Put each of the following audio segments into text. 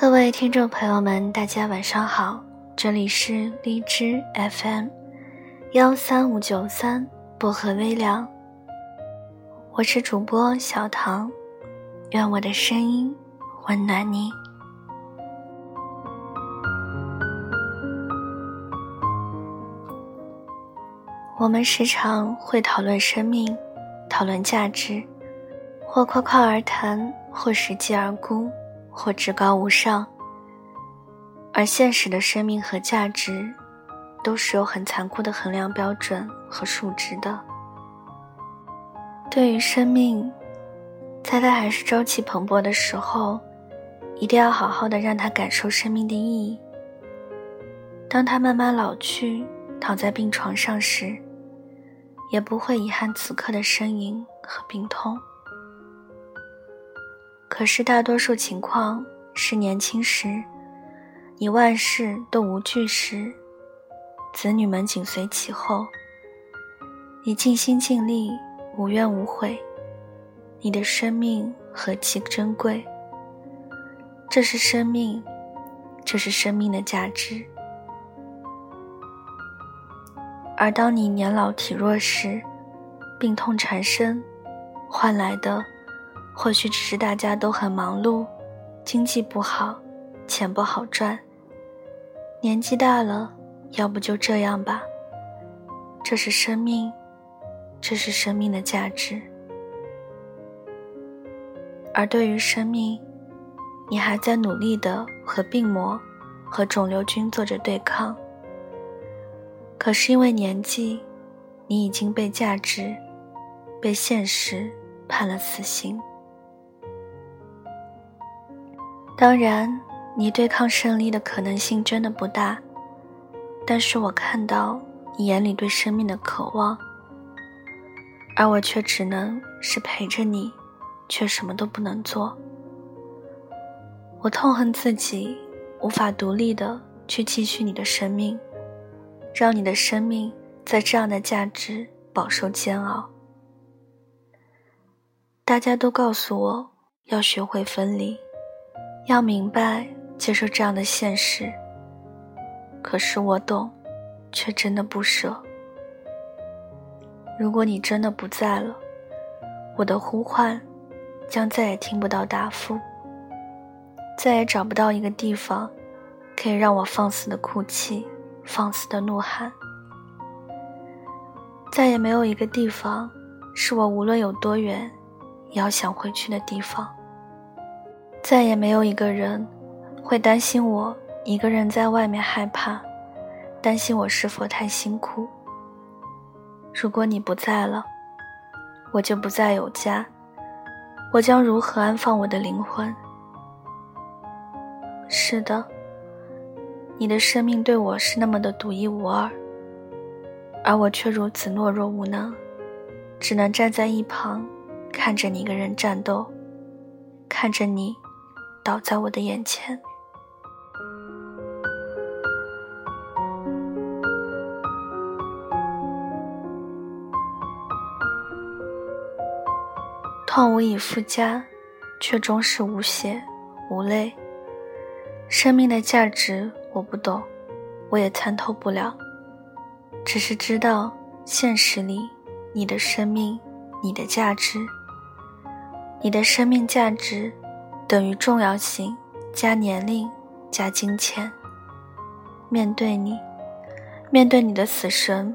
各位听众朋友们，大家晚上好，这里是荔枝 FM 幺三五九三薄荷微凉，我是主播小唐，愿我的声音温暖你。我们时常会讨论生命，讨论价值，或夸夸而谈，或实际而估。或至高无上，而现实的生命和价值，都是有很残酷的衡量标准和数值的。对于生命，在它还是朝气蓬勃的时候，一定要好好的让它感受生命的意义。当它慢慢老去，躺在病床上时，也不会遗憾此刻的呻吟和病痛。可是，大多数情况是年轻时，你万事都无惧时，子女们紧随其后，你尽心尽力，无怨无悔，你的生命何其珍贵。这是生命，这是生命的价值。而当你年老体弱时，病痛缠身，换来的。或许只是大家都很忙碌，经济不好，钱不好赚。年纪大了，要不就这样吧。这是生命，这是生命的价值。而对于生命，你还在努力的和病魔、和肿瘤菌做着对抗。可是因为年纪，你已经被价值、被现实判了死刑。当然，你对抗胜利的可能性真的不大，但是我看到你眼里对生命的渴望，而我却只能是陪着你，却什么都不能做。我痛恨自己无法独立的去继续你的生命，让你的生命在这样的价值饱受煎熬。大家都告诉我要学会分离。要明白接受这样的现实，可是我懂，却真的不舍。如果你真的不在了，我的呼唤将再也听不到答复，再也找不到一个地方可以让我放肆的哭泣、放肆的怒喊，再也没有一个地方是我无论有多远也要想回去的地方。再也没有一个人会担心我一个人在外面害怕，担心我是否太辛苦。如果你不在了，我就不再有家，我将如何安放我的灵魂？是的，你的生命对我是那么的独一无二，而我却如此懦弱无能，只能站在一旁，看着你一个人战斗，看着你。倒在我的眼前，痛无以复加，却终是无血无泪。生命的价值我不懂，我也参透不了，只是知道现实里你的生命，你的价值，你的生命价值。等于重要性加年龄加金钱。面对你，面对你的死神，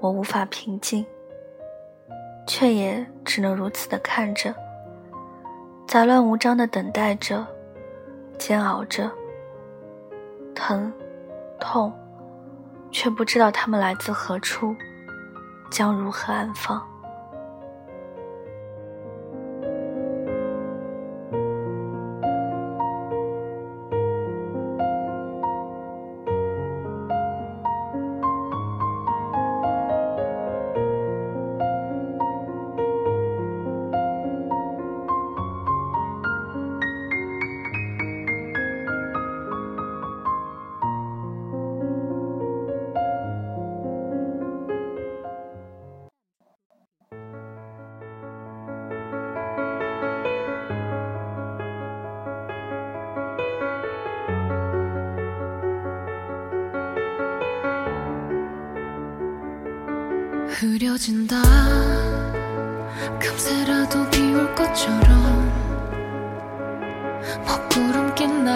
我无法平静，却也只能如此的看着，杂乱无章的等待着，煎熬着，疼，痛，却不知道他们来自何处，将如何安放。 흐려진다. 금세라도 비올 것처럼 먹구름 낀나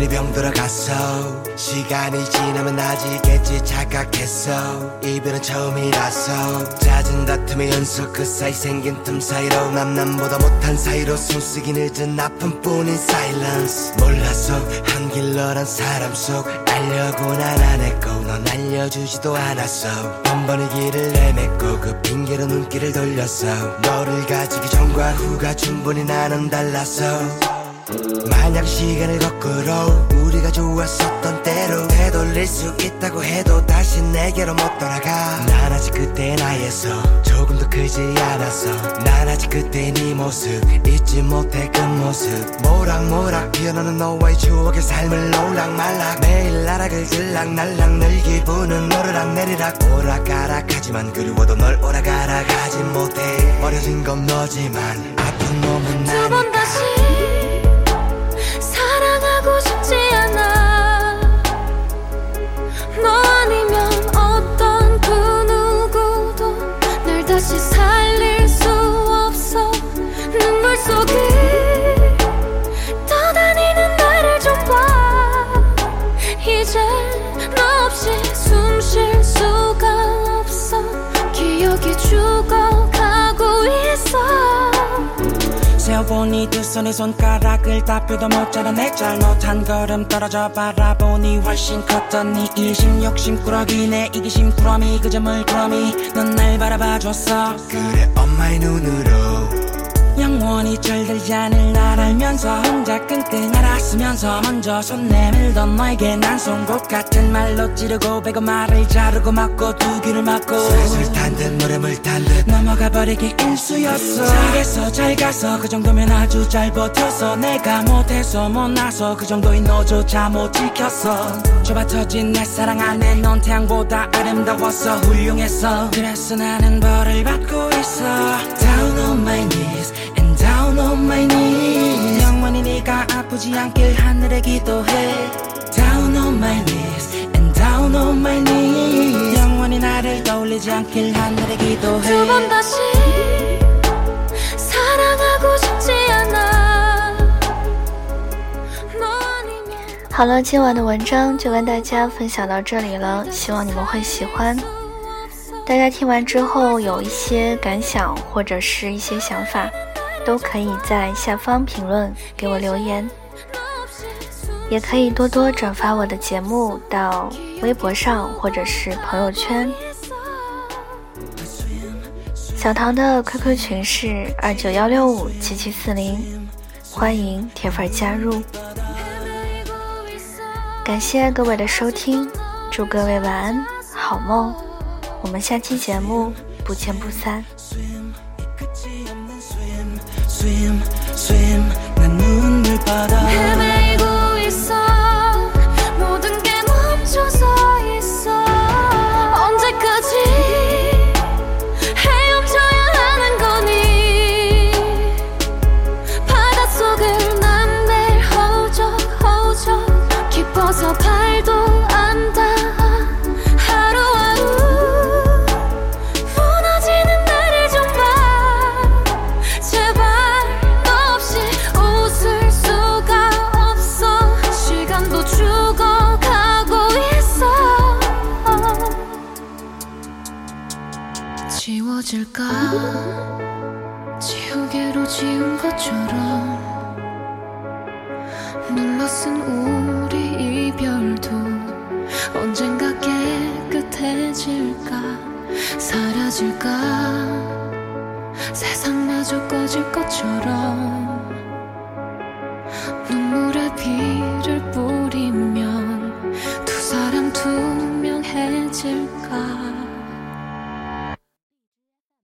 천천히 병들어갔어. 시간이 지나면 나아지겠지 착각했어. 이별은 처음이라서 잦은 다툼의 연속 그 사이 생긴 틈 사이로 남남보다 못한 사이로 숨쉬기 늦은 아픔뿐인 silence. 몰랐어 한길 너란 사람 속 알려고 난 안 했고 넌 알려주지도 않았어. 번번이 길을 헤맸고 그 핑계로 눈길을 돌렸어 너를 가지기 전과 후가 충분히 나는 달랐어 만약 시간을 거꾸로 우리가 좋았었던 때로 되돌릴 수 있다고 해도 다시 내게로 못 돌아가. 난 아직 그때의 나에서 조금 더 크지 않았어 난 아직 그때의 네 모습 잊지 못해 그 모습. 모락모락 피어나는 너와의 추억의 삶을 올락말락 매일 나락을 들락날락 늘 기분은 오르락 내리락. 오락가락 하지만 그리워도 널 오락가락 하지 못해. 버려진 건 너지만 아픈 몸 보니 두 손에 손가락을 다 펴도 모자라. 내 잘못한 걸음 떨어져 바라보니 훨씬 컸던 네 이심 욕심 꾸러기 내 이기심 꾸러미 그 점을 꾸러미. 넌 날 바라봐줬어. 그래 엄마의 눈으로. 영원히 철들지 않을 날 알면서 혼자 끙끙 앓았으면서 먼저 손 내밀던 너에게 난 송곳 같은 말로 찌르고 배고 말을 자르고 막고 두 귀를 막고 술술 탄듯 노래 물 탄듯 넘어가 버리기 일수였어. 잘했어 잘 가서 그 정도면 아주 잘 버텼어 내가 못해서 못나서 그 정도인 너조차 못 지켰어. 좁아 터진 내 사랑 안에 넌 태양보다 아름다웠어. 훌륭했어. 그래서 나는 벌을 받고 있어. Down on my knees and down on my knees. 영원히 네가 아프지 않길 하늘에 기도해 나를 떠올리지 않길 하늘에 기도해 두 번 다시 사랑하고 싶지 않아 너 아니면 好了，今晚的文章就跟大家分享到这里了，希望你们会喜欢。大家听完之后有一些感想或者是一些想法，都可以在下方评论给我留言，也可以多多转发我的节目到微博上或者是朋友圈。 小唐的 QQ 群是二九幺六五七七四零，欢迎铁粉加入。感谢各位的收听，祝各位晚安，好梦。我们下期节目不见不散。 swim swim 난 눈물 바다 지워질까? 지우개로 지운 것처럼 눌러쓴 우리 이별도 언젠가 깨끗해질까? 사라질까? 세상마저 꺼질 것처럼 눈물에 비